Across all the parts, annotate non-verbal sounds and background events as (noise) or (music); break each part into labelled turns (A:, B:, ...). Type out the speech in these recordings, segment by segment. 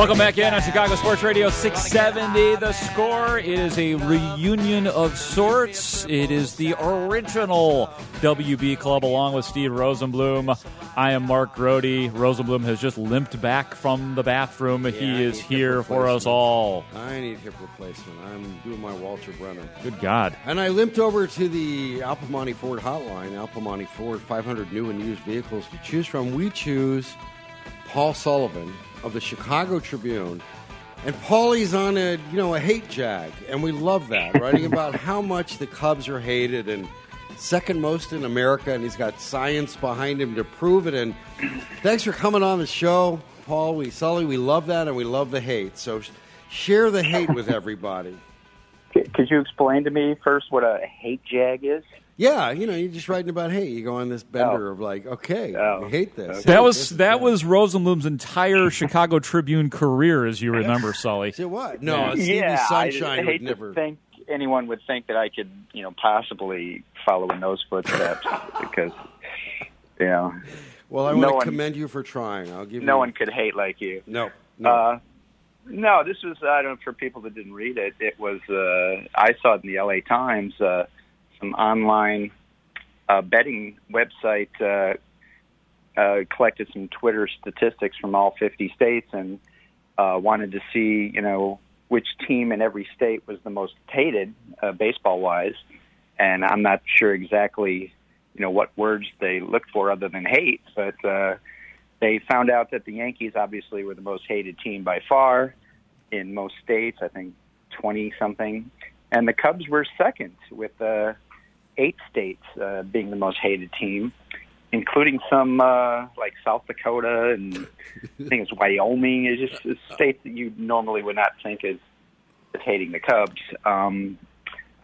A: Welcome back in on Chicago Sports Radio 670. The score It is a reunion of sorts. It is the original WB Club along with Steve Rosenbloom. I am Mark Grote. Rosenbloom has just limped back from the bathroom.
B: Yeah,
A: he
B: I
A: is here for us all.
B: I need hip replacement. I'm doing my Walter Brennan.
A: Good God.
B: And I limped over to the Al Piemonte Ford hotline. Al Piemonte Ford, 500 new and used vehicles to choose from. We choose Paul Sullivan of the Chicago Tribune. And Paulie's on a you know a hate jag, and we love that. Writing about how much the Cubs are hated and second most in America, and he's got science behind him to prove it. And thanks for coming on the show, Paul. We Sully, we love that, and we love the hate. So share the hate with everybody. (laughs)
C: Could you explain to me first what a hate jag is?
B: Yeah, you know, you're just writing about hate. You go on this bender of like, okay,
C: Oh.
B: I hate this.
A: That was
B: this,
A: that was Rosenbloom's entire Chicago Tribune career, as you remember, (laughs) Sully.
B: Say what? No,
A: Yeah.
B: Stevie
C: yeah,
B: Sunshine
C: I, I
B: would
C: hate
B: never.
C: to think anyone would think that I could, you know, possibly follow in those footsteps (laughs) because, you know,
B: Well, I
C: no
B: want
C: one-
B: to commend you for trying. I'll give you.
C: no one could hate like you.
B: No, no.
C: Uh, no, this was I don't know for people that didn't read it. It was uh, I saw it in the L.A. Times. Uh, some online uh, betting website uh, uh, collected some Twitter statistics from all 50 states and uh, wanted to see you know which team in every state was the most hated uh, baseball wise. And I'm not sure exactly you know what words they looked for other than hate, but. Uh, they found out that the Yankees obviously were the most hated team by far in most states, I think 20 something. And the Cubs were second with uh, eight states uh, being the most hated team, including some uh, like South Dakota and I think it's Wyoming. It's just it's states that you normally would not think is, is hating the Cubs. Um,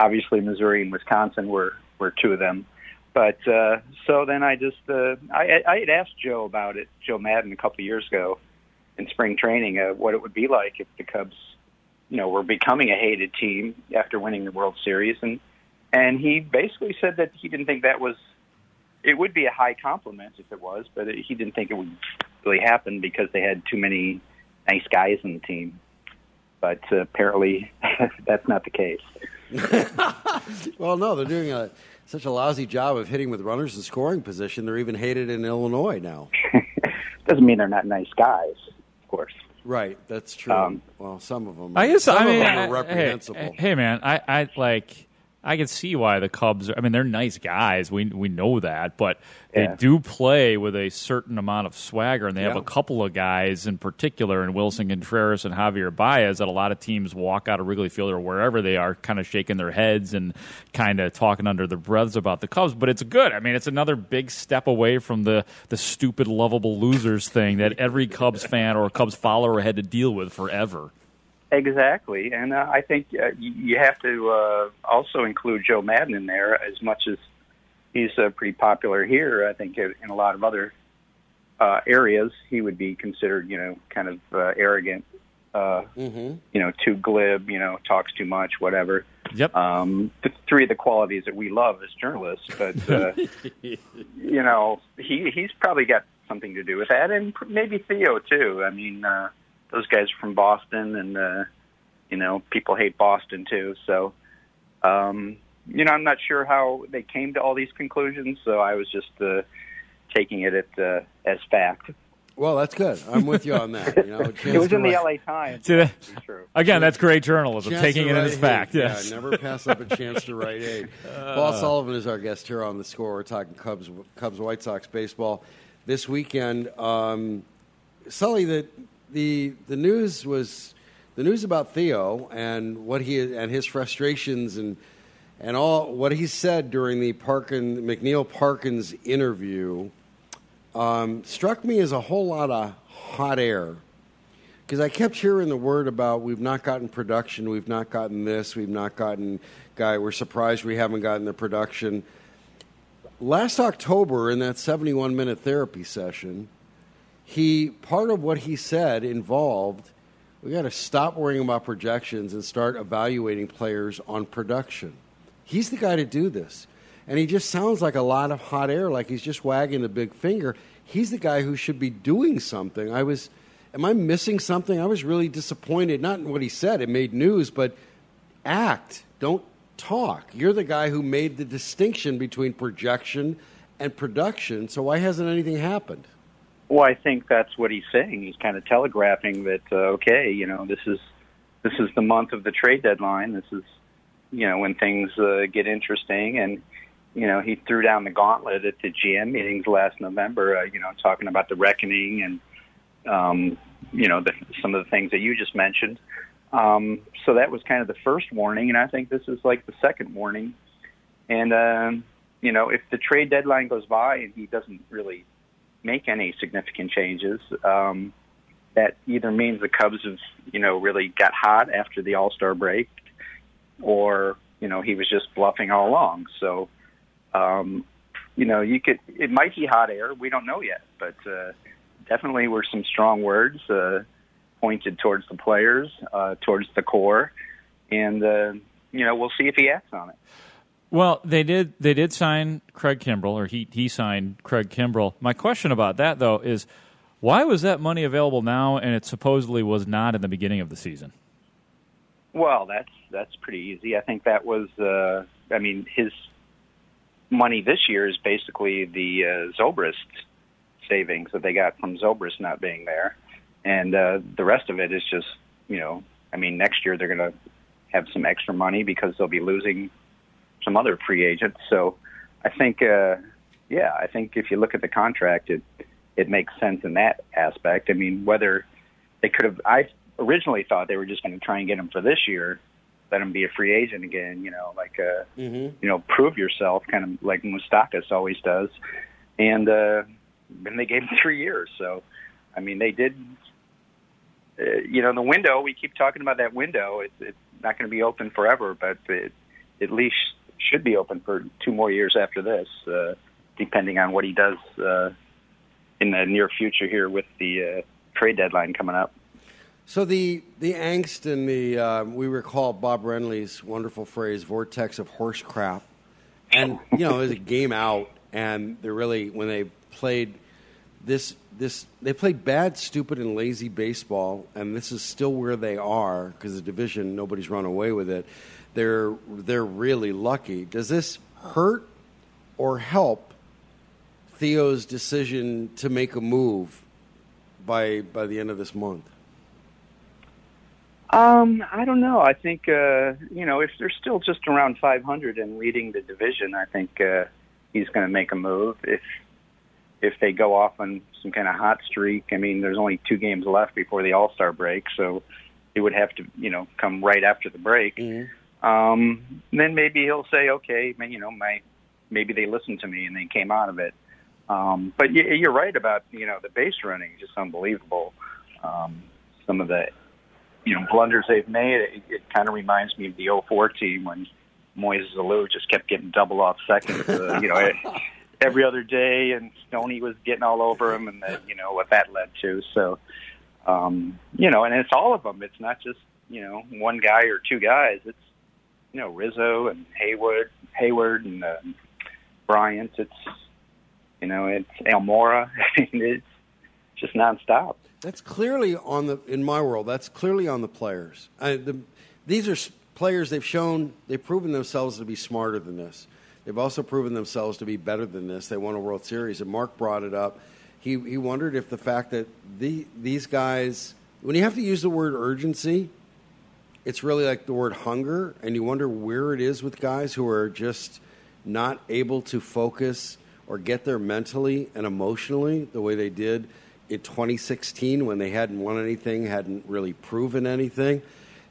C: obviously, Missouri and Wisconsin were, were two of them. But uh, so then I just uh, I, I had asked Joe about it, Joe Maddon, a couple of years ago in spring training, uh, what it would be like if the Cubs, you know, were becoming a hated team after winning the World Series, and and he basically said that he didn't think that was it would be a high compliment if it was, but he didn't think it would really happen because they had too many nice guys in the team. But uh, apparently, (laughs) that's not the case. (laughs)
B: well, no, they're doing a, such a lousy job of hitting with runners in scoring position. They're even hated in Illinois now. (laughs)
C: Doesn't mean they're not nice guys, of course.
B: Right, that's true.
C: Um,
B: well, some of them.
A: I guess
B: some
A: I mean,
B: of them are reprehensible
A: hey, hey, man, I, I like. I can see why the Cubs. Are, I mean, they're nice guys. We we know that, but
C: Yeah.
A: they do play with a certain amount of swagger, and they have a couple of guys in particular, and Willson Contreras and Javier Baez, that a lot of teams walk out of Wrigley Field or wherever they are, kind of shaking their heads and kind of talking under their breaths about the Cubs. But it's good. I mean, it's another big step away from the the stupid lovable losers thing that every Cubs fan or Cubs follower had to deal with forever.
C: Exactly, and uh, I think uh, you you have to uh, also include Joe Maddon in there as much as he's uh, pretty popular here. I think in a lot of other uh, areas he would be considered, you know, kind of uh, arrogant, uh,
B: hmm
C: you know, too glib, you know, talks too much, whatever.
A: Yep.
C: Um, th- three of the qualities that we love as journalists, but uh, (laughs) you know, he he's probably got something to do with that, and pr- maybe Theo too. I mean, uh, those guys are from Boston, and uh, you know, people hate Boston too. So, um, you know, I'm not sure how they came to all these conclusions. So I was just uh, taking it at, uh, as fact.
B: Well, that's good. I'm with you on that. You know, (laughs)
C: It was
B: to
C: in the LA Times.
A: See that?
C: True.
A: Again, that's great journalism,
B: chance
A: taking it as
B: hate.
A: fact. Yes.
B: Yeah, never pass up a chance to write aid. (laughs) Paul Sullivan is our guest here on the score. We're talking Cubs, Cubs, White Sox baseball this weekend. Um, Sully, the the the news was the news about Theo and what he and his frustrations and and all what he said during the Parkin McNeil Parkins interview um, struck me as a whole lot of hot air because I kept hearing the word about we've not gotten production, we've not gotten this, we've not gotten guy. We're surprised we haven't gotten the production. Last October, in that 71 minute therapy session, he part of what he said involved we got to stop worrying about projections and start evaluating players on production. He's the guy to do this. And he just sounds like a lot of hot air, like he's just wagging a big finger. He's the guy who should be doing something. I was, am I missing something? I was really disappointed, not in what he said, it made news, but act. Don't talk. You're the guy who made the distinction between projection and production, so why hasn't anything happened?
C: Well, I think that's what he's saying. He's kind of telegraphing that uh, okay, you know, this is this is the month of the trade deadline. This is you know when things uh, get interesting, and you know he threw down the gauntlet at the GM meetings last November. Uh, you know, talking about the reckoning and um, you know the, some of the things that you just mentioned. Um, so that was kind of the first warning, and I think this is like the second warning. And um, you know, if the trade deadline goes by and he doesn't really make any significant changes, um, that either means the Cubs have, you know, really got hot after the All Star break, or you know he was just bluffing all along. So, um, you know, you could it might be hot air. We don't know yet, but uh, definitely were some strong words uh, pointed towards the players, uh, towards the core, and uh, you know we'll see if he acts on it.
A: Well, they did. They did sign Craig Kimbrel, or he he signed Craig Kimbrel. My question about that though is, why was that money available now, and it supposedly was not in the beginning of the season?
C: Well, that's that's pretty easy. I think that was. Uh, I mean, his money this year is basically the uh, Zobrist savings that they got from Zobrist not being there, and uh, the rest of it is just you know. I mean, next year they're going to have some extra money because they'll be losing some other free agents. So I think, uh, yeah, I think if you look at the contract, it it makes sense in that aspect. I mean, whether they could have, I originally thought they were just going to try and get him for this year, let him be a free agent again. You know, like uh, mm-hmm. you know, prove yourself, kind of like Moustakas always does. And uh, then they gave him three years. So, I mean, they did. Uh, you know, the window. We keep talking about that window. It's it's not going to be open forever, but it, at least should be open for two more years after this, uh, depending on what he does uh, in the near future here with the uh, trade deadline coming up.
B: So the the angst and the uh, we recall Bob Brenly's wonderful phrase "vortex of horse crap," and you know it was a game out, and they really when they played this this they played bad, stupid, and lazy baseball, and this is still where they are because the division nobody's run away with it they're they're really lucky. Does this hurt or help Theo's decision to make a move by by the end of this month?
C: Um, I don't know. I think uh, you know if they're still just around 500 and leading the division, I think uh, he's going to make a move. If if they go off on some kind of hot streak, I mean, there's only two games left before the All Star break, so it would have to you know come right after the break. Mm-hmm um, then maybe he'll say, okay, you know, my maybe they listened to me and they came out of it. Um, but you're right about you know the base running, just unbelievable. Um, some of the you know blunders they've made. It, it kind of reminds me of the 04 team when Moises Alou just kept getting double off seconds. (laughs) Uh, you know, every other day, and Stoney was getting all over him, and then you know what that led to. So, um, you know, and it's all of them. It's not just you know one guy or two guys. It's you know Rizzo and Haywood, Heyward and uh, Bryant. It's you know it's Almora. (laughs) it's just nonstop.
B: That's clearly on the in my world. That's clearly on the players. I, the, these are players they've shown they've proven themselves to be smarter than this. They've also proven themselves to be better than this. They won a World Series, and Mark brought it up. He he wondered if the fact that the these guys, when you have to use the word urgency, it's really like the word hunger, and you wonder where it is with guys who are just not able to focus or get there mentally and emotionally the way they did in 2016 when they hadn't won anything, hadn't really proven anything.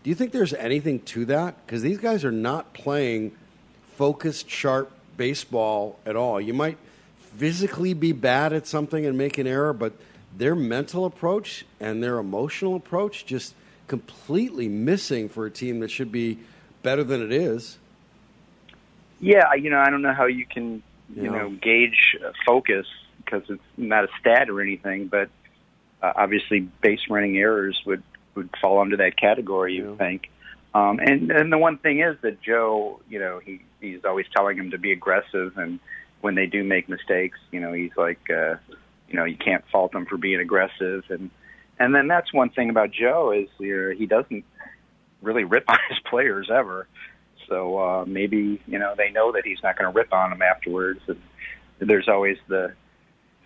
B: Do you think there's anything to that? Because these guys are not playing focused, sharp baseball at all. You might physically be bad at something and make an error, but their mental approach and their emotional approach just completely missing for a team that should be better than it is.
C: Yeah, you know, I don't know how you can, you
B: Yeah.
C: know, gauge uh, focus because it's not a stat or anything, but uh, obviously base running errors would would fall under that category. You
B: Yeah.
C: think. Um, and and the one thing is that Joe, you know, he he's always telling him to be aggressive, and when they do make mistakes, you know, he's like, uh, you know, you can't fault them for being aggressive, and and then that's one thing about Joe is you know, he doesn't really rip (laughs) on his players ever. So uh, maybe you know they know that he's not going to rip on them afterwards. And there's always the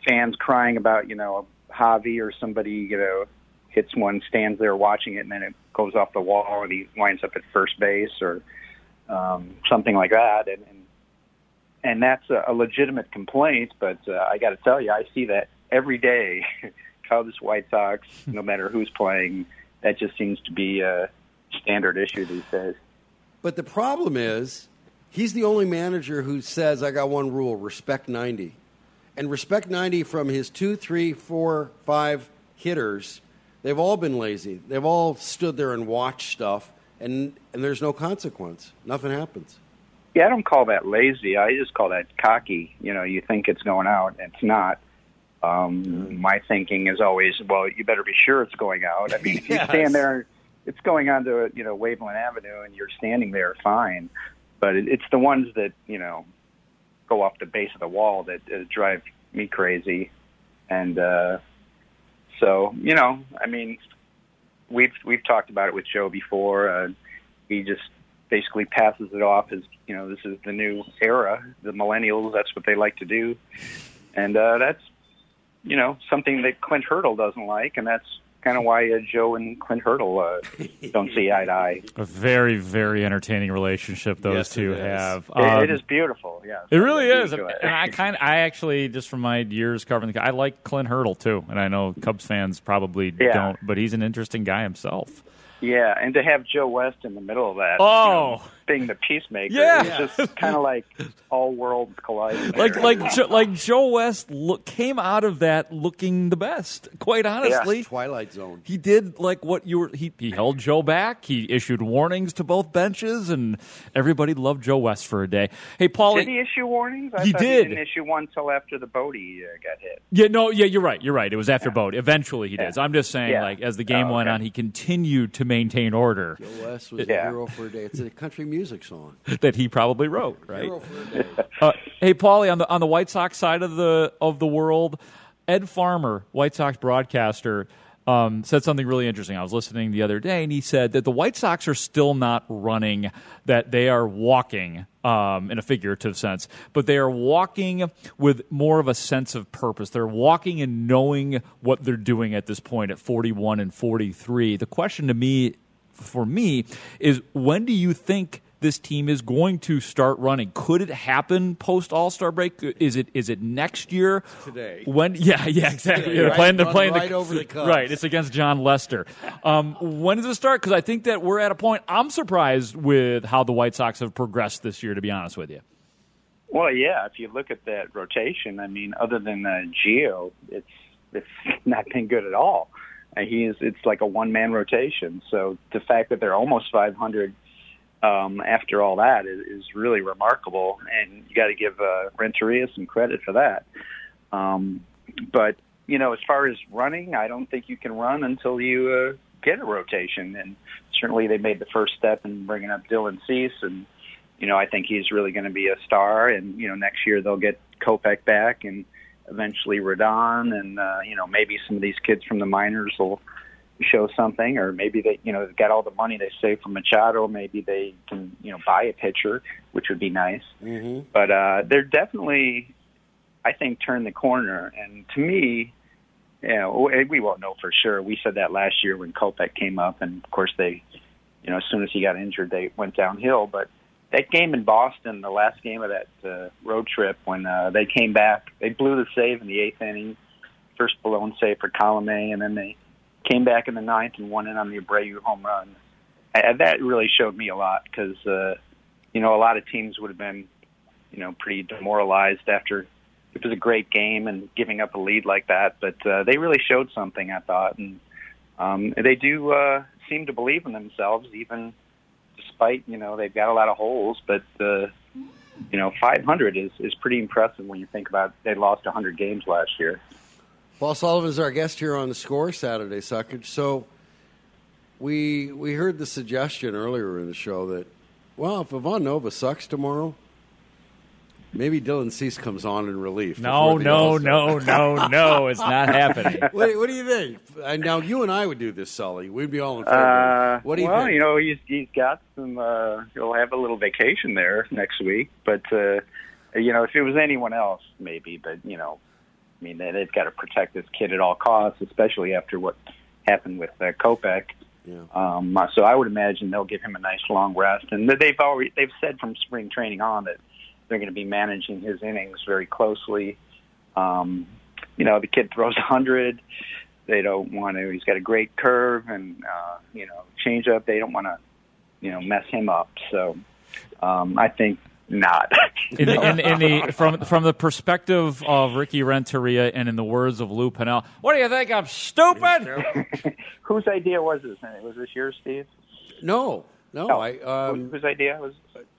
C: fans crying about you know Javi or somebody you know hits one, stands there watching it, and then it goes off the wall, and he winds up at first base or um, something like that. And and, and that's a, a legitimate complaint. But uh, I got to tell you, I see that every day. (laughs) Cubs, White Sox, no matter who's playing, that just seems to be a standard issue these days.
B: But the problem is, he's the only manager who says, I got one rule respect 90. And respect 90 from his two, three, four, five hitters, they've all been lazy. They've all stood there and watched stuff, and, and there's no consequence. Nothing happens.
C: Yeah, I don't call that lazy. I just call that cocky. You know, you think it's going out, it's not. Um, My thinking is always, well, you better be sure it's going out. I mean, if you (laughs) stand there, it's going onto you know Waveland Avenue, and you're standing there, fine. But it, it's the ones that you know go off the base of the wall that uh, drive me crazy. And uh, so, you know, I mean, we've we've talked about it with Joe before. Uh, he just basically passes it off as you know this is the new era. The millennials, that's what they like to do, and uh, that's you know something that Clint Hurdle doesn't like, and that's kind of why uh, Joe and Clint Hurdle uh, (laughs) don't see eye to eye.
A: A very, very entertaining relationship those
B: Yes,
A: two
B: it is.
A: have.
C: It-
A: Um,
C: it is beautiful. Yeah,
A: It really is,
C: do
A: and. I kind, I actually, just from my years covering the, I like Clint Hurdle too, and I know Cubs fans probably
C: Yeah.
A: don't, but he's an interesting guy himself.
C: Yeah, and to have Joe West in the middle of that,
A: Oh.
C: you know, being the peacemaker,
A: Yeah.
C: it's just kind of like all worlds colliding.
A: Like, like, jo- like Joe West look, came out of that looking the best. Quite honestly,
B: Twilight Zone.
A: he did like what you were. He, he held Joe back. He issued warnings to both benches, and everybody loved Joe West for a day. Hey, Paulie.
C: Did he issue warnings? I
A: He did.
C: He didn't issue one till after the Bodie uh, got hit.
A: Yeah, no, yeah, you're right. You're right. It was after Boat. Eventually, he did.
C: Yeah.
A: So I'm just saying,
C: Yeah.
A: like, as the game
C: Oh,
A: went
C: okay.
A: on, he continued to maintain order
B: Joe West was
C: Yeah.
B: a hero for a day. It's a country music song. (laughs)
A: that he probably wrote. Right.
B: Hero for a day. (laughs)
A: Uh, hey, Paulie, on the on the White Sox side of the of the world, Ed Farmer, White Sox broadcaster, um, said something really interesting. I was listening the other day, and he said that the White Sox are still not running; that they are walking um, in a figurative sense, but they are walking with more of a sense of purpose. They're walking and knowing what they're doing at this point at 41 and 43. The question to me for me is when do you think this team is going to start running? Could it happen post All Star break? Is it is it next year?
B: Today.
A: When? (laughs) Yeah, yeah, exactly.
B: Today,
A: They're
B: right?
A: playing, they're
B: Run
A: playing
B: right over the Cubs. (laughs)
A: right. It's against Jon Lester. Um, when does it start? Because I think that we're at a point. I'm surprised with how the White Sox have progressed this year. To be honest with you.
C: Well, yeah. If you look at that rotation, I mean, other than uh, Gio, it's it's (laughs) not been good at all. And he's it's like a one man rotation. So the fact that they're almost 500 um, after all that is, is really remarkable, and you got to give uh, Renteria some credit for that. Um, but you know, as far as running, I don't think you can run until you uh, get a rotation, and certainly they made the first step in bringing up Dylan Cease, and you know, I think he's really going to be a star, and you know, next year they'll get Kopech back, and eventually Rodon, and uh, you know, maybe some of these kids from the minors will show something, or maybe they, you know, they've got all the money they saved from Machado. Maybe they can, you know, buy a pitcher, which would be nice.
B: Mm-hmm.
C: But uh, they're definitely, I think, turned the corner. And to me, you know, we won't know for sure. We said that last year when Kopech came up, and of course they, you know, as soon as he got injured, they went downhill. But that game in Boston, the last game of that uh, road trip, when uh, they came back, they blew the save in the eighth inning first blown save for Colome, and then they came back in the ninth and won it on the Abreu home run. And that really showed me a lot because uh, you know a lot of teams would have been you know pretty demoralized after it was a great game and giving up a lead like that. But uh, they really showed something, I thought, and um, they do uh, seem to believe in themselves, even despite you know they've got a lot of holes. But uh, you know, 500 is is pretty impressive when you think about they lost 100 games last year.
B: Paul Sullivan is our guest here on the Score Saturday Suckage. So we we heard the suggestion earlier in the show that well, if Ivan Nova sucks tomorrow, maybe Dylan Cease comes on in relief.
A: No,
B: before
A: no,
B: All-Star.
A: no, no, no. It's not (laughs) happening.
B: what, what do you think? Uh, now you and I would do this, Sully. We'd be all in favor.
C: Uh,
B: what do you
C: well,
B: think?
C: you know, he's he's got some. Uh, he'll have a little vacation there next week, but uh, you know, if it was anyone else, maybe. But you know, I mean, they, they've got to protect this kid at all costs, especially after what happened with uh, Kopech.
B: Yeah.
C: Um, so I would imagine they'll give him a nice long rest, and they've already they've said from spring training on that they're going to be managing his innings very closely. Um, you know, the kid throws a hundred. They don't want to. He's got a great curve and uh, you know change up. They don't want to you know mess him up. So um, I think not.
A: in the, in, in the from from the perspective of Ricky Renteria and in the words of Lou Piniella, what do you think? I'm stupid. (laughs)
C: Whose idea was this? Was this yours, Steve?
B: no, no.
C: No.
B: I um,
C: Whose- whose idea was?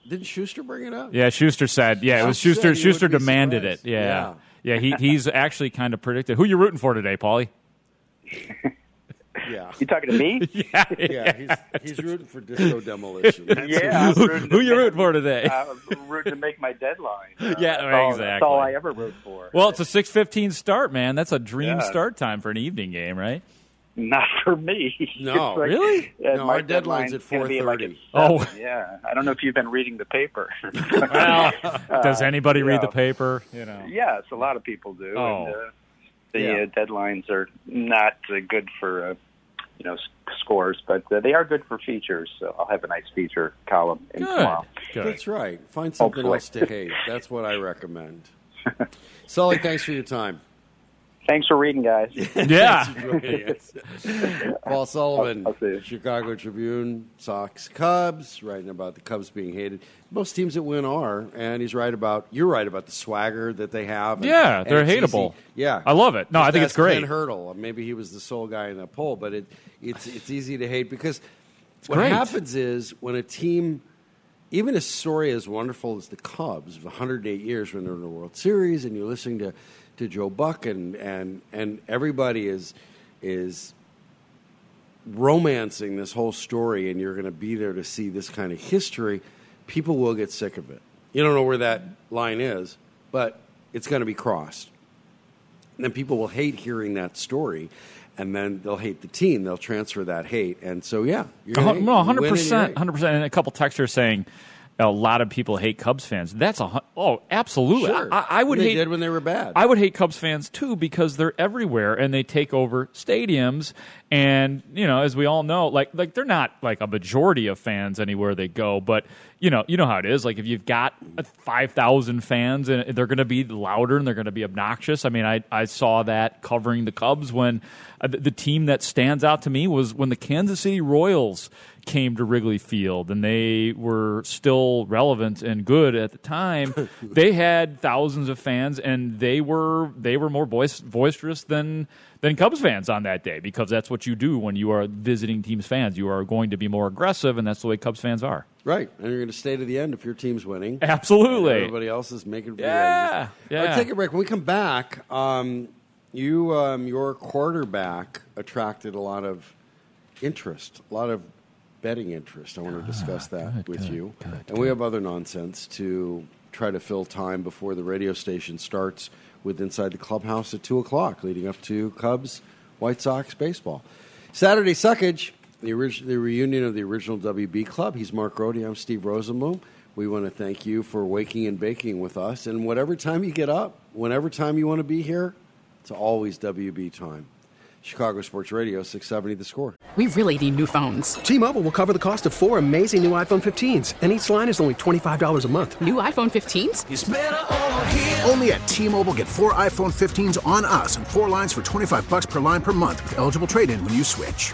B: didn't Schuster bring it up?
A: Yeah, Schuster said. Yeah, it was
B: Schuster
A: Schuster.
B: said he would
A: Schuster
B: be
A: demanded
B: surprised.
A: it. Yeah,
B: Yeah.
A: yeah. he he's actually kind of predicted. Who you rooting for today, Paulie? (laughs)
B: Yeah.
C: You talking to me? (laughs)
A: Yeah,
B: Yeah, he's, he's rooting for disco demolition. (laughs) That's
C: yeah.
A: Who,
C: rooting
A: who you
C: make-
A: rooting for today?
C: Uh, (laughs) I'm rooting to make my deadline. Uh,
A: Yeah,
C: that's all, That's all I ever root for.
A: Well, it's a six fifteen start, man. That's a dream
C: Yeah.
A: start time for an evening game, right?
C: Not for me.
B: No.
C: Like-
A: Really?
C: Yeah,
B: No,
C: my
B: our deadline's at
C: gonna be like
B: 4:30.
A: Oh.
C: yeah. I don't know if you've been reading the paper.
A: Well, does anybody read
C: yeah.
A: the paper? You know.
C: yes, a lot of people do.
A: Oh.
C: And, uh, the
B: Yeah.
C: uh, deadlines are not uh, good for uh, you know scores, but uh, they are good for features. So I'll have a nice feature column in
A: Good.
C: tomorrow.
A: Good.
B: That's right. Find something
C: Hopefully.
B: else to hate. That's what I recommend. (laughs) Sully, thanks for your time.
C: Thanks for reading, guys. (laughs)
A: Yeah. (laughs)
B: Paul Sullivan,
C: I'll see you.
B: Chicago Tribune, Sox, Cubs, writing about the Cubs being hated. Most teams that win are, and he's right about. You're right about the swagger that they have. and-
A: Yeah,
B: and
A: they're hateable.
B: easy- Yeah,
A: I love it. No,
B: Just
A: I think it's
B: ask
A: great.
B: Ken Hurdle, maybe he was the sole guy in that poll, but it, it's it's easy to hate because what
A: great.
B: happens is when a team. Even a story as wonderful as the Cubs, of 108 years when they're in the World Series, and you're listening to, to Joe Buck, and, and, and everybody is is romancing this whole story and you're going to be there to see this kind of history, people will get sick of it. You don't know where that line is, but it's going to be crossed. And then people will hate hearing that story, and then they'll hate the team. They'll transfer that hate, and so yeah, you're
A: Uh, no, hundred
B: win and you
A: percent, hundred percent. And a couple texters saying a lot of people hate Cubs fans. That's a oh, absolutely.
B: Sure.
A: I, I would
B: They
A: hate
B: did when they were bad.
A: I would hate Cubs fans too because they're everywhere and they take over stadiums. And you know, as we all know, like like they're not like a majority of fans anywhere they go, but you know, you know how it is. Like if you've got five thousand fans and they're going to be louder and they're going to be obnoxious. I mean, I I saw that covering the Cubs when uh, the, the team that stands out to me was when the Kansas City Royals came to Wrigley Field and they were still relevant and good at the time. (laughs) they had thousands of fans and they were they were more boic- boisterous than than Cubs fans on that day because that's what you do when you are visiting teams fans. You are going to be more aggressive and that's the way Cubs fans are.
B: right, and you're going to stay to the end if your team's winning.
A: Absolutely.
B: Everybody else is making
A: Yeah, yeah.
B: Right, take a break. When we come back, um, you um, your quarterback attracted a lot of interest, a lot of betting interest. I want to discuss that with you, and we have other nonsense to try to fill time before the radio station starts with Inside the Clubhouse at two o'clock, leading up to Cubs White Sox baseball. Saturday Suckage, the, orig- the reunion of the original WB Club. He's Mark Grote. I'm Steve Rosenbloom. We want to thank you for waking and baking with us. And whatever time you get up, whenever time you want to be here, it's always WB time. Chicago Sports Radio 670 The Score.
D: We really need new phones.
E: T-Mobile will cover the cost of four amazing new iPhone 15s, and each line is only $25 a month.
D: New iPhone 15s?
F: Only at T-Mobile get four iPhone 15s on us and four lines for 25 bucks per line per month with eligible trade-in when you switch.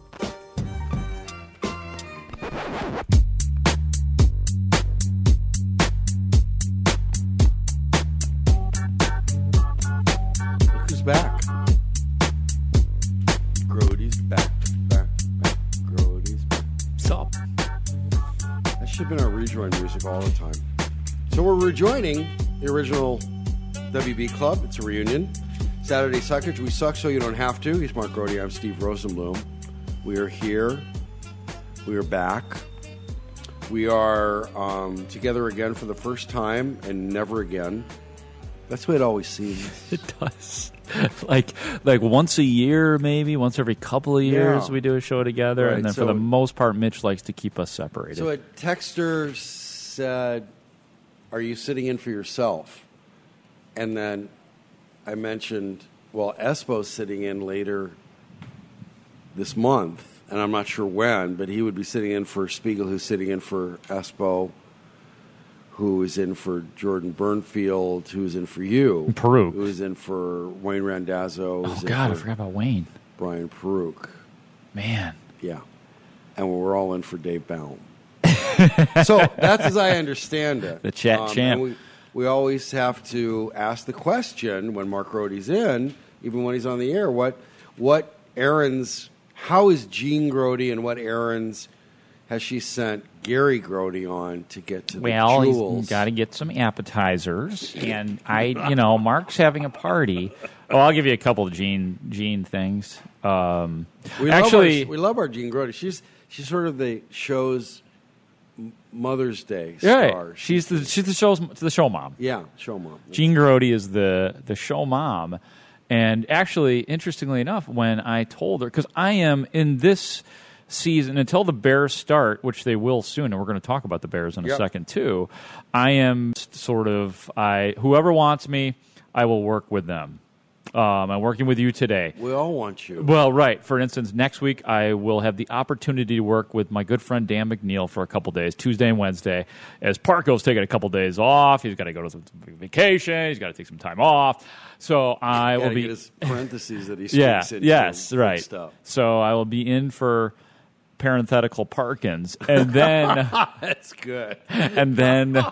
B: So we're rejoining the original WB Club. It's a reunion. Saturday Suckage. We suck so you don't have to. He's Mark Grote. I'm Steve Rosenbloom. We are here. We are back. We are um, together again for the first time and never again. That's the way it always seems. (laughs)
A: It does. (laughs) like like once a year, maybe once every couple of years,
B: Yeah.
A: we do a show together,
B: Right,
A: and then
B: so-
A: for the most part, Mitch likes to keep us separated.
B: So a texter said, "Are you sitting in for yourself?" And then I mentioned, "Well, Espo's sitting in later this month, and I'm not sure when, but he would be sitting in for Spiegel, who's sitting in for Espo, who is in for Jordan Bernfield, who's in for you,
A: Peruk.
B: who is in for Wayne Randazzo,
A: oh
B: who's
A: God, I forgot about Wayne.
B: Brian Peruk."
A: Man,
B: Yeah. And we're all in for Dave Baum. (laughs) so that's as I understand it. Um,
A: The chat champ.
B: We, we always have to ask the question when Mark Rody's in, even when he's on the air, what what errands, how is Jean Grote and what errands has she sent Gary Grote on to get to the
A: well,
B: jewels?
A: he's got to get some appetizers, and I, you know, Mark's having a party. Oh, I'll give you a couple of Gene Gene things. Um,
B: we
A: actually,
B: love our, we love our Jean Grote. She's she's sort of the show's Mother's Day
A: yeah,
B: star.
A: she's the she's the show's the show mom.
B: yeah, show mom.
A: Jean Grote is the the show mom, and actually, interestingly enough, when I told her because I am in this season until the Bears start, which they will soon, and we're going to talk about the Bears in a
B: Yep.
A: second too. I am sort of I whoever wants me, I will work with them. Um, I'm working with you today.
B: We all want you.
A: Well, right. For instance, next week I will have the opportunity to work with my good friend Dan McNeil for a couple days, Tuesday and Wednesday. As Parko's taking a couple days off, he's got to go to some vacation. He's got to take some time off. So I will be
B: parentheses that he (laughs) speaks
A: yeah,
B: into.
A: yes, right.
B: Stuff.
A: So I will be in for parenthetical Parkins, and then (laughs)
B: That's good. (laughs)
A: and then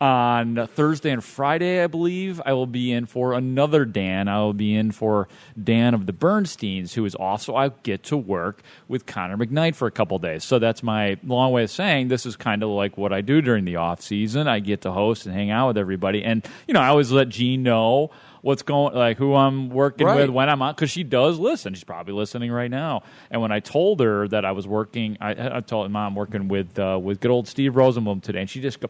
A: on Thursday and Friday, I believe, I will be in for another Dan. I will be in for Dan of the Bernsteins, who is also, I get to work with Connor McKnight for a couple days. So that's my long way of saying this is kind of like what I do during the off season. I get to host and hang out with everybody. And, you know, I always let Gene know what's going like who I'm working
B: Right.
A: with when I'm on because she does listen. She's probably listening right now. And when I told her that I was working, I, I told "Mom, I'm working with uh, with good old Steve Rosenbloom today," and she just go,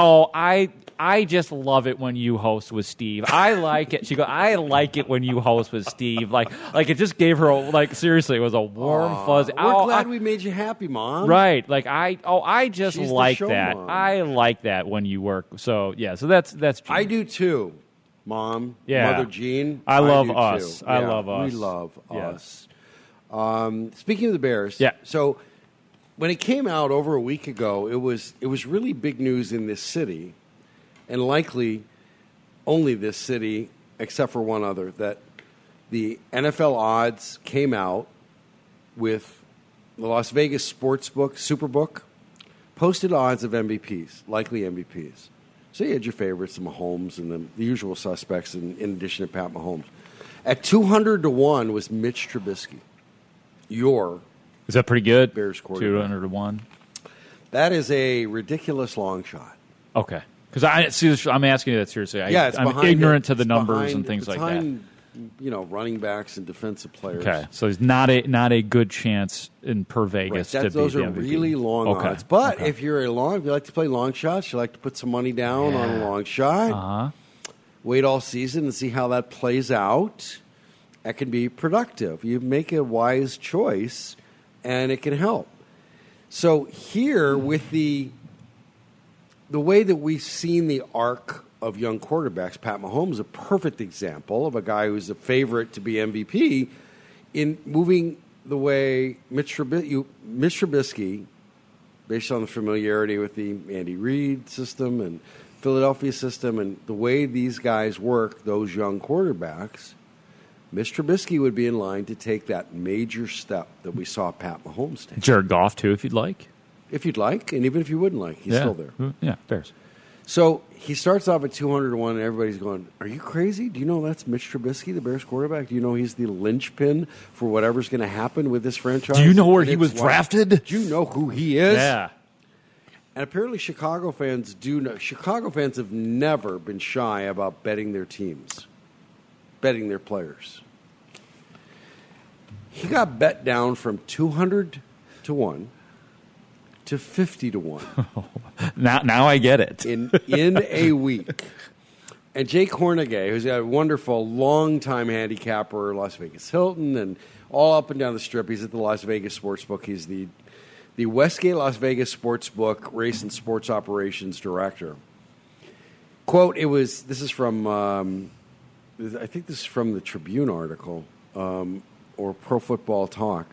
A: "Oh, I I just love it when you host with Steve. I like it." She go, "I like it when you host with Steve." Like like it just gave her a, like seriously, it was a warm fuzzy.
B: We're
A: oh,
B: glad
A: I-
B: we made you happy, Mom.
A: Right, like I oh I just
B: She's
A: like
B: show
A: that.
B: mom.
A: I like that when you work. So yeah, so that's that's
B: I do too, Mom.
A: Yeah.
B: Mother Jean.
A: I love
B: do
A: us.
B: too.
A: I
B: Yeah,
A: love us.
B: We love
A: Yeah.
B: us. Um, speaking of the Bears,
A: Yeah.
B: So when it came out over a week ago, it was it was really big news in this city, and likely only this city, except for one other, that the NFL odds came out with the Las Vegas sports Sportsbook Superbook posted odds of MVPs, likely MVPs. So you had your favorites, the Mahomes and the, the usual suspects, in, in addition to Pat Mahomes. At 200 to 1 was Mitch Trubisky. Your.
A: Is that pretty good?
B: Bears quarterback.
A: two hundred to one.
B: That is a ridiculous long shot.
A: Okay, because I see. This, I'm asking you that seriously. I,
B: yeah, it's
A: I'm
B: behind
A: ignorant to
B: it's
A: the numbers
B: behind-
A: and things
B: it's
A: like that.
B: behind, You know, running backs and defensive players.
A: Okay, so it's not a not a good chance in per
B: Right,
A: Vegas
B: that-
A: to
B: those
A: be
B: are
A: the MVP.
B: really long
A: okay.
B: odds. But
A: okay.
B: if you're a long, if you like to play long shots, you like to put some money down on a long shot.
A: uh-huh.
B: Wait all season and see how that plays out. that can be productive. You make a wise choice, and it can help. So here, with the the way that we've seen the arc of young quarterbacks, Pat Mahomes is a perfect example of a guy who's a favorite to be MVP in moving the way Mitch Trubisky, Mitch Trubisky based on the familiarity with the Andy Reid system and Philadelphia system and the way these guys work, those young quarterbacks, Mitch Trubisky would be in line to take that major step that we saw Pat Mahomes take.
A: Jared Goff too, if you'd like.
B: If you'd like, and even if you wouldn't like, he's
A: yeah.
B: still there.
A: Mm, Yeah, Bears.
B: So he starts off at 200 to 1, and everybody's going, Are you crazy? Do you know that's Mitch Trubisky, the Bears quarterback? Do you know he's the linchpin for whatever's going to happen with this franchise?
A: Do you know where
B: And
A: he was drafted?
B: Do you know who he is?
A: Yeah.
B: And apparently, Chicago fans do know. Chicago fans have never been shy about betting their teams, betting their players. He got bet down from 200 to 1 to 50 to 1 (laughs)
A: Now, now I get it.
B: in, in a week. And Jay Kornegay, who's a wonderful longtime handicapper, Las Vegas Hilton, and all up and down the strip. He's at the Las Vegas Sportsbook. He's the the Westgate Las Vegas Sportsbook Race and Sports Operations Director. Quote: It was. This is from. Um, I think this is from the Tribune article um, or Pro Football Talk.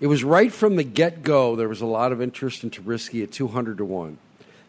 B: It was right from the get go. There was a lot of interest in Trubisky at two hundred to one.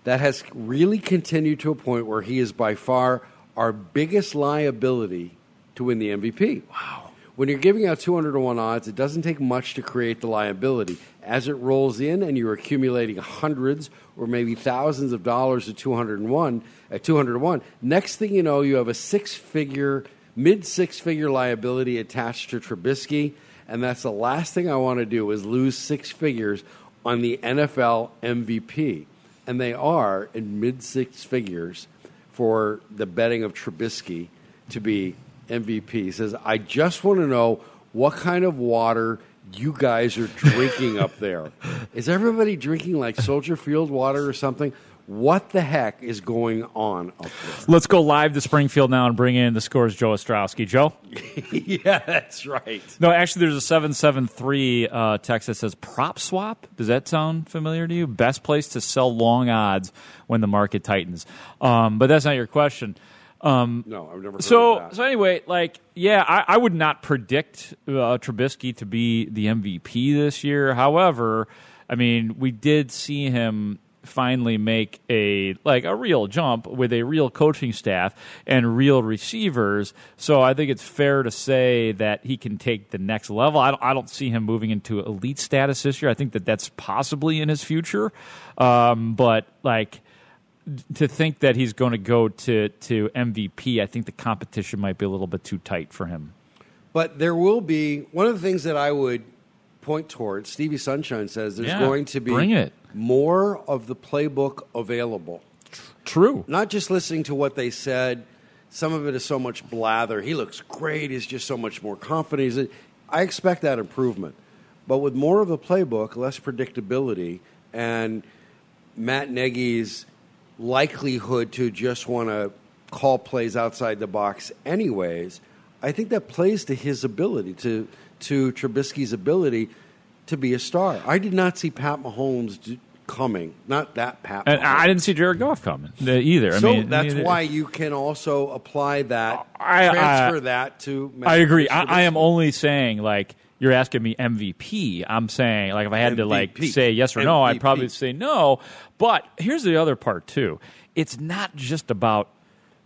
B: That has really continued to a point where he is by far our biggest liability to win the MVP. Wow. When you're giving out 200 to 1 odds, it doesn't take much to create the liability. As it rolls in and you're accumulating hundreds or maybe thousands of dollars at 201, at 200 to 1, next thing you know, you have a six figure, mid six figure liability attached to Trubisky. And that's the last thing I want to do is lose six figures on the NFL MVP. And they are in mid six figures for the betting of Trubisky to be MVP. Says, I just want to know what kind of water you guys are drinking up there. (laughs) Is everybody drinking like Soldier Field water or something? What the heck is going on up there?
A: Let's go live to Springfield now and bring in the scores, Joe Ostrowski. Joe? (laughs)
B: yeah, that's right.
A: No, actually, there's a 773 uh, text that says prop swap. Does that sound familiar to you? Best place to sell long odds when the market tightens. Um, but that's not your question. Um,
B: No, I've never heard
A: so, so anyway, like, yeah, I, I would not predict uh, Trubisky to be the MVP this year. However, I mean, we did see him finally make a like a real jump with a real coaching staff and real receivers. So I think it's fair to say that he can take the next level. I don't, I don't see him moving into elite status this year. I think that that's possibly in his future, um, but like to think that he's going to go to to MVP, I think the competition might be a little bit too tight for him.
B: But there will be one of the things that I would point towards. Stevie Sunshine says there's
A: Yeah,
B: going to be more of the playbook available.
A: True.
B: Not just listening to what they said. Some of it is so much blather. He looks great. He's just so much more confident. I expect that improvement. But with more of the playbook, less predictability, and Matt Nagy's likelihood to just want to call plays outside the box anyways, I think that plays to his ability, to, to Trubisky's ability to be a star. I did not see Pat Mahomes d- coming. Not that Pat
A: And I didn't see Jared Goff coming either.
B: So
A: mean,
B: that's
A: neither-
B: why you can also apply that,
A: I- I-
B: transfer that to.
A: I agree. I, I am only saying like you're asking me MVP. I'm saying like if I had to like say yes or no, I'd probably say no. But here's the other part too. It's not just about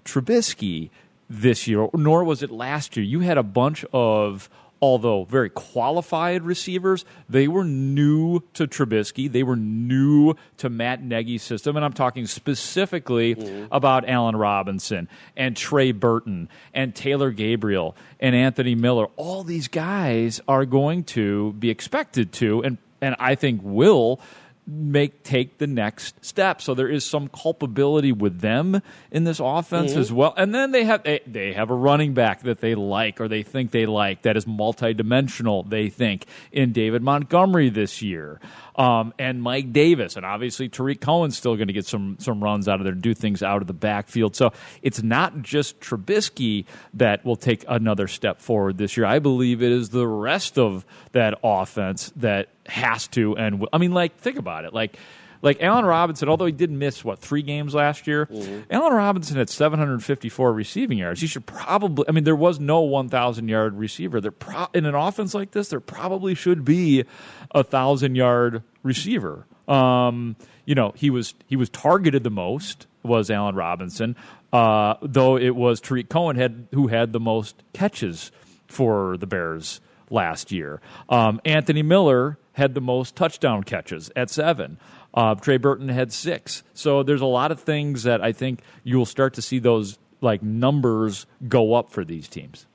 A: Trubisky this year, nor was it last year. You had a bunch of although very qualified receivers, they were new to Trubisky. They were new to Matt Nagy's system. And I'm talking specifically mm-hmm. about Allen Robinson and Trey Burton and Taylor Gabriel and Anthony Miller. All these guys are going to be expected to, and, and I think will make take the next step. So there is some culpability with them in this offense
B: Mm-hmm.
A: as well. And then they have they, they have a running back that they like or they think they like that is multidimensional. They think in David Montgomery this year. Um, and Mike Davis, and obviously Tarik Cohen's still going to get some some runs out of there, do things out of the backfield. So it's not just Trubisky that will take another step forward this year. I believe it is the rest of that offense that has to. And w- I mean, like think about it, like. Like Allen Robinson, although he did miss what three games last year, Allen Robinson had 754 receiving yards. He should probably. I mean, there was no 1,000 yard receiver. There pro, in an offense like this, there probably should be a thousand yard receiver. Um, you know, he was he was targeted the most was Allen Robinson, uh, though it was Tarik Cohen had who had the most catches for the Bears last year. Um, Anthony Miller had the most touchdown catches at seven. Uh, Trey Burton had six. So there's a lot of things that I think you'll start to see those like numbers go up for these teams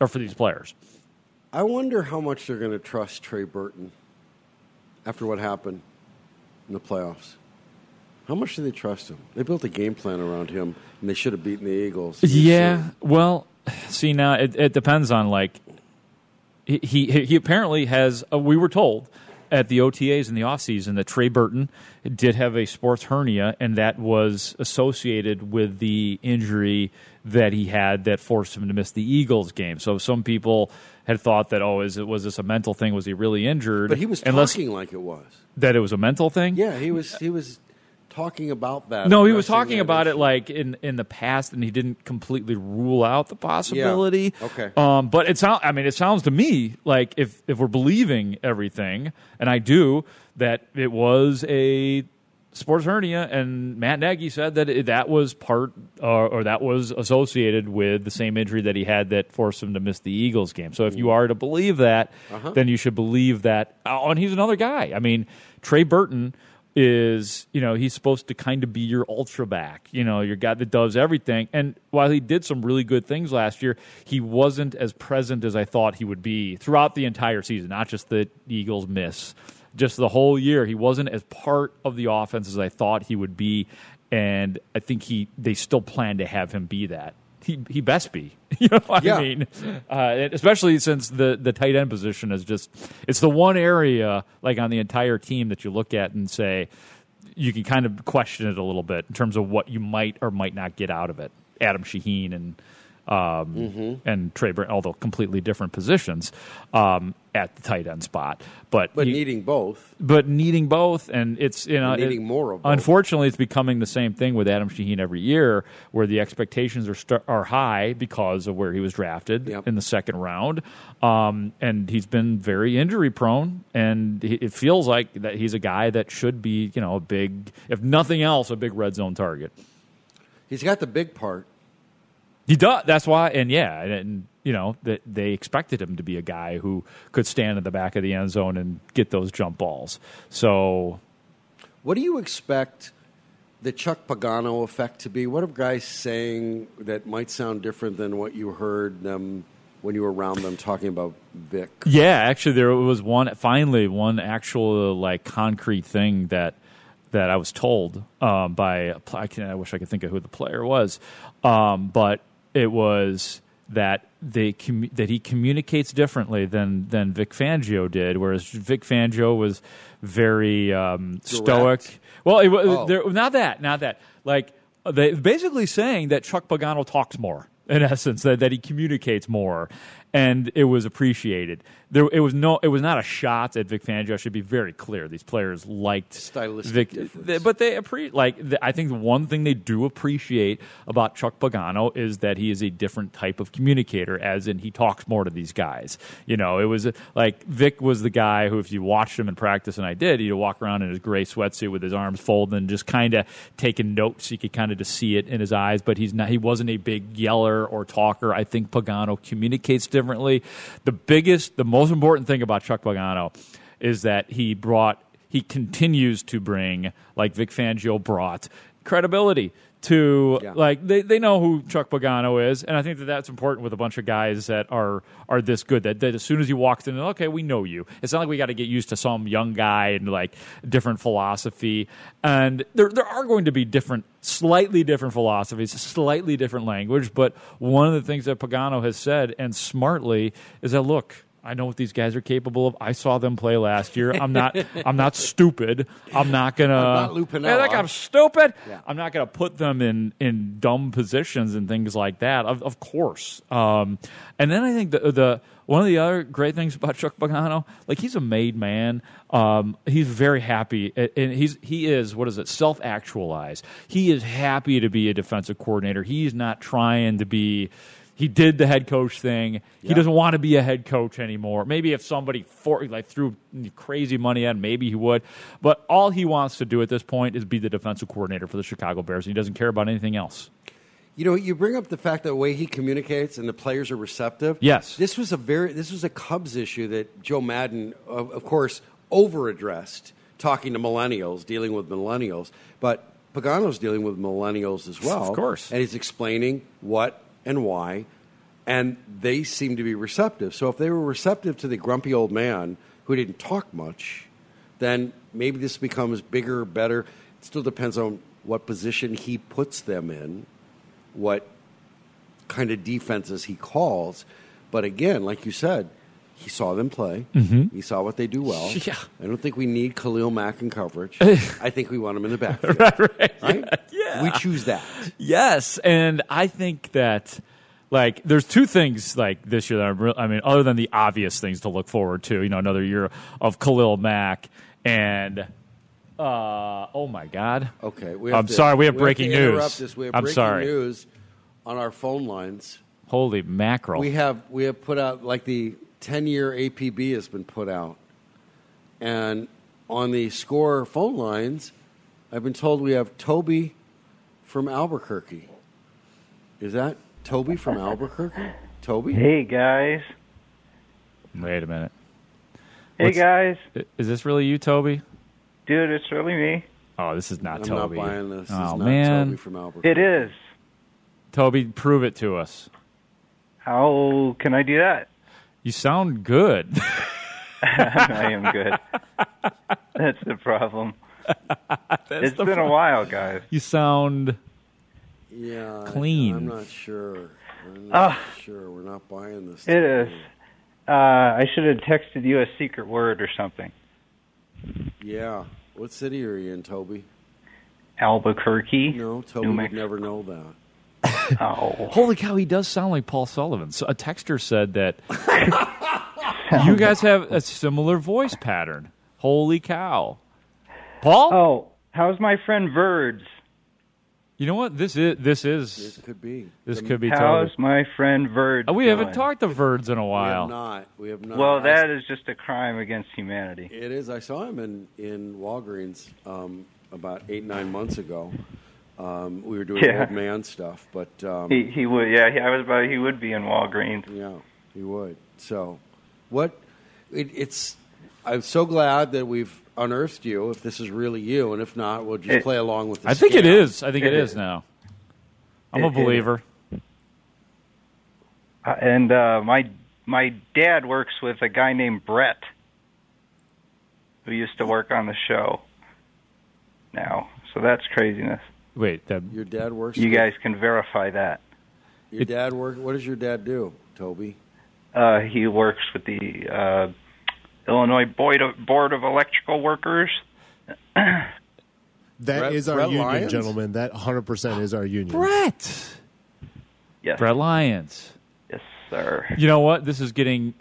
A: or for these players.
B: I wonder how much they're going to trust Trey Burton after what happened in the playoffs. How much do they trust him? They built a game plan around him, and they should have beaten the Eagles.
A: Yeah. Well, see now it, it depends on like he he, he apparently has. Uh, we were told at the OTAs in the offseason that Trey Burton did have a sports hernia, and that was associated with the injury that he had that forced him to miss the Eagles game. So some people had thought that oh, is it was this a mental thing? Was he really injured?
B: But he was
A: Unless-
B: talking like it was.
A: that it was a mental thing.
B: Yeah, he was. He was talking about that.
A: No, he was talking about it like in in the past, and he didn't completely rule out the possibility.
B: Okay.
A: Um, but it sounds. I mean, it sounds to me like if if we're believing everything, and I do, that it was a sports hernia, and Matt Nagy said that it, that was part or, or that was associated with the same injury that he had that forced him to miss the Eagles game. So if you are to believe that, then you should believe that. Oh, and he's another guy. I mean, Trey Burton is you know he's supposed to kind of be your ultra back you know your guy that does everything. And while he did some really good things last year he wasn't as present as i thought he would be throughout the entire season not just the eagles miss just the whole year. He wasn't as part of the offense as i thought he would be. And i think he they still plan to have him be that he, he best be (laughs) you know what
B: Yeah.
A: i mean uh, especially since the, the tight end position is just it's the one area like on the entire team that you look at and say you can kind of question it a little bit in terms of what you might or might not get out of it adam shaheen and um,
B: Mm-hmm.
A: and Trey Burton, although completely different positions um, at the tight end spot, but
B: but
A: you-
B: needing both.
A: but needing both, and it's you know
B: And needing
A: it-
B: more of both.
A: Unfortunately, it's becoming the same thing with Adam Shaheen every year, where the expectations are st- are high because of where he was drafted
B: Yep.
A: in the second round, um, and he's been very injury prone, and he, it feels like that he's a guy that should be you know a big, if nothing else, a big red zone target.
B: He's got the big part.
A: He does. That's why, and yeah, and, and you know that they expected him to be a guy who could stand in the back of the end zone and get those jump balls. So
B: What do you expect the Chuck Pagano effect to be? What are guys saying that might sound different than what you heard them when you were around them talking about Vic?
A: Yeah, actually, there was one. Finally, one actual like concrete thing that that I was told um, by. I, can, I wish I could think of who the player was, um, but it was that they that he communicates differently than than Vic Fangio did, whereas Vic Fangio was very um, stoic. Well, it,
B: Oh.
A: there, not that, not that. Like they basically saying that Chuck Pagano talks more. In essence, that, that he communicates more, and it was appreciated. There, it was no, it was not a shot at Vic Fangio. I should be very clear. These players liked
B: Stylistic
A: Vic,
B: difference.
A: but they appreciate. Like the, I think the one thing they do appreciate about Chuck Pagano is that he is a different type of communicator, as in he talks more to these guys. You know, it was like Vic was the guy who, if you watched him in practice, and I did, he'd walk around in his gray sweatsuit with his arms folded and just kind of taking notes. You could kind of just see it in his eyes, but he's not. He wasn't a big yeller or talker. I think Pagano communicates differently. The biggest, the most important thing about Chuck Pagano is that he brought he continues to bring, like Vic Fangio brought, credibility to
B: Yeah.
A: like they, they know who Chuck Pagano is, and I think that that's important with a bunch of guys that are are this good. That, that as soon as you walked in, okay, we know you. It's not like we got to get used to some young guy and like different philosophy. And there there are going to be different, slightly different philosophies, slightly different language. But one of the things that Pagano has said, and smartly, is that look. I know what these guys are capable of. I saw them play last year. I'm not. (laughs) I'm not stupid. I'm not gonna.
B: I'm not Lou
A: Yeah, like I'm stupid.
B: Yeah.
A: I'm not going to put them in in dumb positions and things like that. Of, of course. Um, and then I think the the one of the other great things about Chuck Pagano, like he's a made man. Um, he's very happy, and he's he is what is it? Self actualized. He is happy to be a defensive coordinator. He's not trying to be. He did the head coach thing. He doesn't want to be a head coach anymore. Maybe if somebody for, like threw crazy money at him, maybe he would. But all he wants to do at this point is be the defensive coordinator for the Chicago Bears. And he doesn't care about anything else.
B: You know, you bring up the fact that the way he communicates and the players are receptive.
A: Yes.
B: this was a very this was a Cubs issue that Joe Maddon, of, of course, over addressed, talking to millennials, dealing with millennials. But Pagano's dealing with millennials as well,
A: Of course.
B: and he's explaining what and why, and they seem to be receptive. So if they were receptive to the grumpy old man who didn't talk much, then maybe this becomes bigger, better. It still depends on what position he puts them in what kind of defenses he calls. But again, like you said, he saw them play. He saw what they do well.
A: Mm-hmm. (laughs) Yeah.
B: I don't think we need Khalil Mack in coverage. (laughs) I think we want him in the backfield. (laughs) right, right,
A: Yeah.
B: We choose that.
A: Yes, and I think that like there's two things like this year that I'm real, I mean other than the obvious things to look forward to, you know, another year of Khalil Mack and uh oh my god.
B: Okay. We have
A: I'm
B: to-
A: sorry, we have
B: to
A: breaking news.
B: This. We have
A: I'm
B: breaking
A: sorry.
B: news on our phone lines.
A: Holy mackerel.
B: We have we have put out like the ten year APB has been put out, and on the score phone lines, I've been told we have Toby from Albuquerque. Is that Toby from Albuquerque? Toby?
G: Hey guys.
A: Wait a minute.
G: Hey
A: What's-
G: guys.
A: Is this really you, Toby?
G: Dude, it's really me.
A: Oh, this is not
B: I'm
A: Toby.
B: not buying this. This
A: oh
B: is not
A: man,
B: Toby from Albuquerque.
G: It is.
A: Toby, prove it to us.
G: How can I do that?
A: You sound good. (laughs)
G: I am good. That's the problem. (laughs) it's been a while, guys.
A: you sound
B: Yeah,
A: Clean.
B: I'm not sure. I'm not
G: Ah.
B: sure. We're not buying this.
G: It is. Uh, I should have texted you a secret word or something.
B: Yeah. What city are you in, Toby?
G: Albuquerque.
B: No, Toby
G: New
B: would
G: Mexico.
B: never know that.
G: Oh.
A: Holy cow, he does sound like Paul Sullivan. So a texter said that (laughs) you guys have a similar voice pattern. Holy cow. Paul?
G: Oh, how's my friend Verds?
A: You know what? This is this is This
B: could be.
A: this could be
G: How's
A: Toby.
G: my friend Verds?
A: Oh, we haven't
G: doing?
A: talked to Verds in a
B: We have
A: while.
B: not. We have not.
G: Well,
B: I-
G: that is just a crime against humanity.
B: It is. I saw him in in Walgreens um, about eight nine months ago. Um, we were doing
G: Yeah.
B: old man stuff, but um,
G: He he would yeah he, I was about he would be in Walgreens.
B: yeah, he would. So, what? It, it's. I'm so glad that we've unearthed you. If this is really you, and if not, we'll just
G: It-
B: play along with. The
A: I think it
B: scam.
A: I think it
G: It
A: is
G: is.
A: now. I'm
G: It-
A: a
G: it-
A: believer.
G: Uh, and uh, my my dad works with a guy named Brett, who used to work on the show. Now, so that's craziness.
A: Wait, that,
B: Your dad works.
G: You guys can verify that.
B: Your dad work. What does your dad do, Toby?
G: Uh, he works with the uh, Illinois Board of, Board of Electrical Workers. (clears throat)
H: That is
B: Brett-
H: our
B: Brett
H: union,
B: Lyons?
H: gentlemen. That 100% is our union.
A: Brett.
G: Yes,
A: Brett Lyons.
G: yes, sir.
A: You know what? This is getting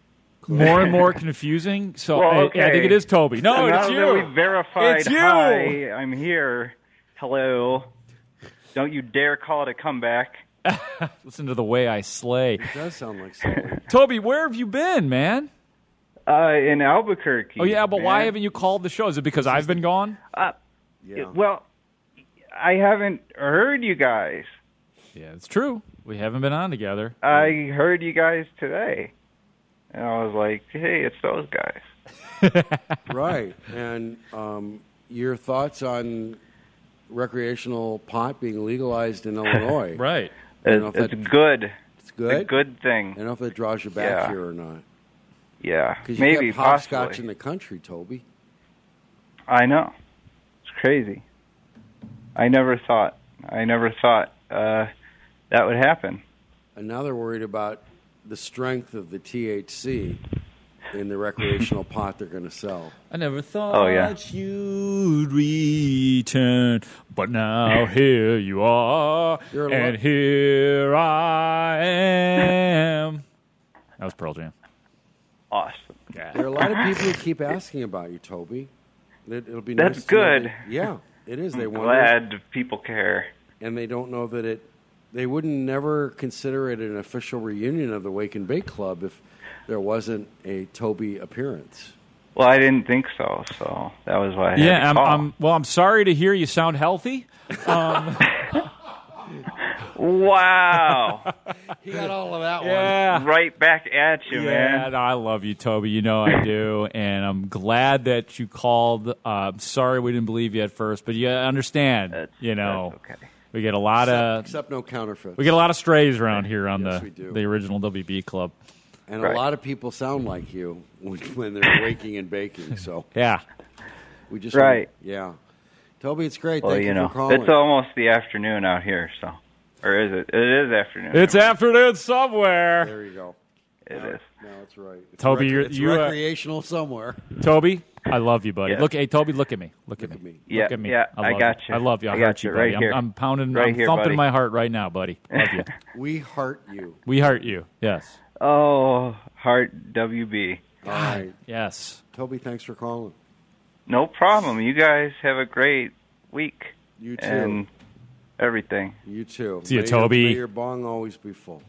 A: more and more (laughs) confusing. So
G: Well,
A: I- I, think it is Toby. No,
G: So now
A: it's
G: that
A: you.
G: we verified.
A: It's you.
G: Hi, I'm here. Hello. Don't you dare call it a comeback. (laughs)
A: Listen to the way I slay.
B: It does sound like Sully. (laughs)
A: Toby, where have you been, man?
G: Uh, in Albuquerque.
A: Oh yeah, but why haven't you called the show? Is it because I've been gone?
B: Yeah.
G: Well, I haven't heard you guys.
A: Yeah, it's true. We haven't been on together.
G: I heard you guys today, and I was like, "Hey, it's those guys." (laughs)
B: right. And um, your thoughts on recreational pot being legalized in (laughs) Illinois.
A: right.
B: I
G: It's,
B: if
G: it's
B: that-
G: good.
B: It's good.
G: A good thing.
B: I don't know if it draws you back
G: Yeah.
B: here or not.
G: Yeah,
B: Because you
G: maybe
B: got hopscotch
G: possibly.
B: in the country, Toby.
G: I know. It's crazy. I never thought. I never thought uh, that would happen.
B: And now they're worried about the strength of the THC in the recreational pot they're going to sell.
A: I never thought
G: Oh, yeah.
A: you'd return, but now (laughs) here you are,
B: You're
A: and
B: lo-
A: here I am. That was Pearl Jam.
G: Awesome. Yeah.
B: There are a lot of people who keep (laughs) asking about you, Toby. It, it'll be
G: That's
B: nice to know
G: good.
B: that- yeah, it is. They
G: I'm
B: wonder,
G: glad people care.
B: and they don't know that it. They wouldn't never consider it an official reunion of the Wake and Bake Club if there wasn't a Toby appearance.
G: Well, I didn't think so, so that was why I had to
A: Yeah, I'm,
G: call.
A: I'm. Well, I'm sorry to hear you sound healthy. Um, (laughs)
G: Wow.
B: he got all of that
A: yeah.
G: right back at you,
A: yeah,
G: man.
A: no, I love you, Toby. You know I do, and I'm glad that you called. Uh, sorry we didn't believe you at first, but you understand. you know,
G: okay.
A: We get a lot
B: Except,
A: of
B: except no counterfeits.
A: we get a lot of strays around here on
B: Yes,
A: the
B: we do.
A: the original WB club.
B: and
G: Right.
B: a lot of people sound like you when, (laughs) when they're waking and baking. So
A: Yeah,
B: we just
G: Right.
B: yeah. Toby, it's great.
G: Well,
B: Thank
G: you
B: you
G: know,
B: for calling.
G: it's almost the afternoon out here, so. Or is it? It is afternoon.
A: it's afternoon somewhere.
B: there you go.
G: It
B: now,
G: is.
B: Now it's right. It's
A: Toby,
B: rec-
A: you're-
B: it's
A: you, uh,
B: recreational somewhere.
A: Toby, I love you, buddy.
G: Yeah.
A: Look, hey, Toby, look at me. Look, at,
B: at
A: me.
B: me.
G: Yeah,
A: look at me.
G: yeah,
A: I,
G: I
A: love
G: got
A: you.
G: you.
A: I love you. I,
G: I got
A: you,
G: you
A: buddy.
G: right here.
A: I'm, I'm pounding.
G: Right
A: I'm
G: here,
A: thumping
G: buddy.
A: my heart right now, buddy. Love you. (laughs)
B: We heart you.
A: we heart you. Yes.
G: Oh, Heart WB.
B: All right,
A: Yes.
B: Toby. Thanks for calling.
G: No problem. You guys have a great week
B: You too.
G: and everything.
B: you too.
A: See you,
B: May your-
A: Toby.
B: may your bong always be full.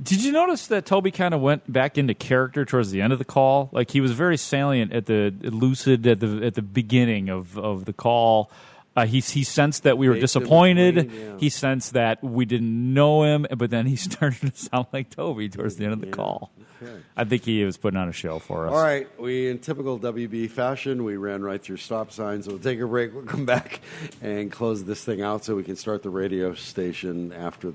A: Did you notice that Toby kind of went back into character towards the end of the call? Like he was very salient at the lucid at the at the beginning of of the call. Uh, he he sensed that we were disappointed.
B: yeah.
A: He sensed that we didn't know him, but then he (laughs) started to sound like Toby towards the end of the call.
B: Okay.
A: I think he was putting on a show for us.
B: All right, we in typical WB fashion, we ran right through stop signs. We'll take a break. We'll come back and close this thing out so we can start the radio station after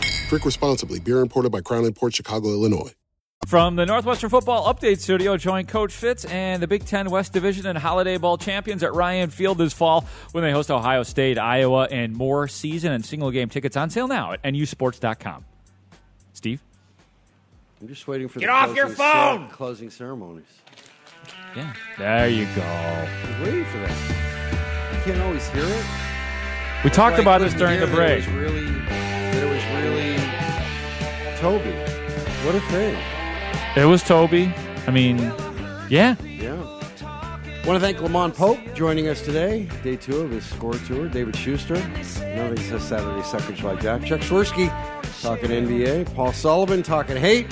I: Drink responsibly. Beer imported by Crown Port Chicago, Illinois.
A: From the Northwestern Football Update Studio, join Coach Fitz and the Big Ten West Division and Holiday Bowl champions at Ryan Field this fall when they host Ohio State, Iowa, and more season and single game tickets on sale now at nusports.com. Steve?
B: I'm just waiting for
A: Get
B: the
A: off your
B: closing cer-
A: phone!
B: closing ceremonies.
A: Yeah. There you go.
B: I'm waiting for that. You can't always hear it.
A: We talked
B: I
A: about this
B: couldn't
A: during the
B: hear
A: break.
B: Toby. What a thing.
A: It was Toby. I mean, yeah.
B: Yeah. Want to thank Lamont Pope joining us today. Day two of his score tour. David Schuster. Nothing says Saturday suckage like that. Chuck Swirsky talking NBA. Paul Sullivan talking hate.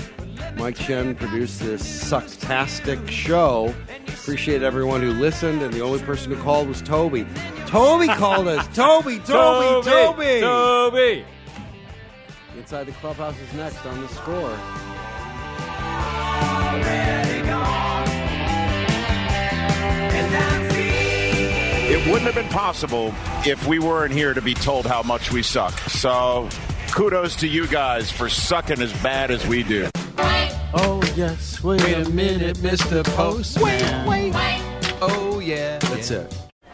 B: Mike Chen produced this sucktastic show. Appreciate everyone who listened, and the only person who called was Toby. Toby called us. (laughs) Toby, Toby, Toby.
A: Toby.
B: Inside the clubhouse is next on the score.
J: It wouldn't have been possible if we weren't here to be told how much we suck. So kudos to you guys for sucking as bad as we do.
B: Oh, yes. Wait, a minute, Mr. Postman.
D: Wait, wait. Oh, yeah.
B: That's it.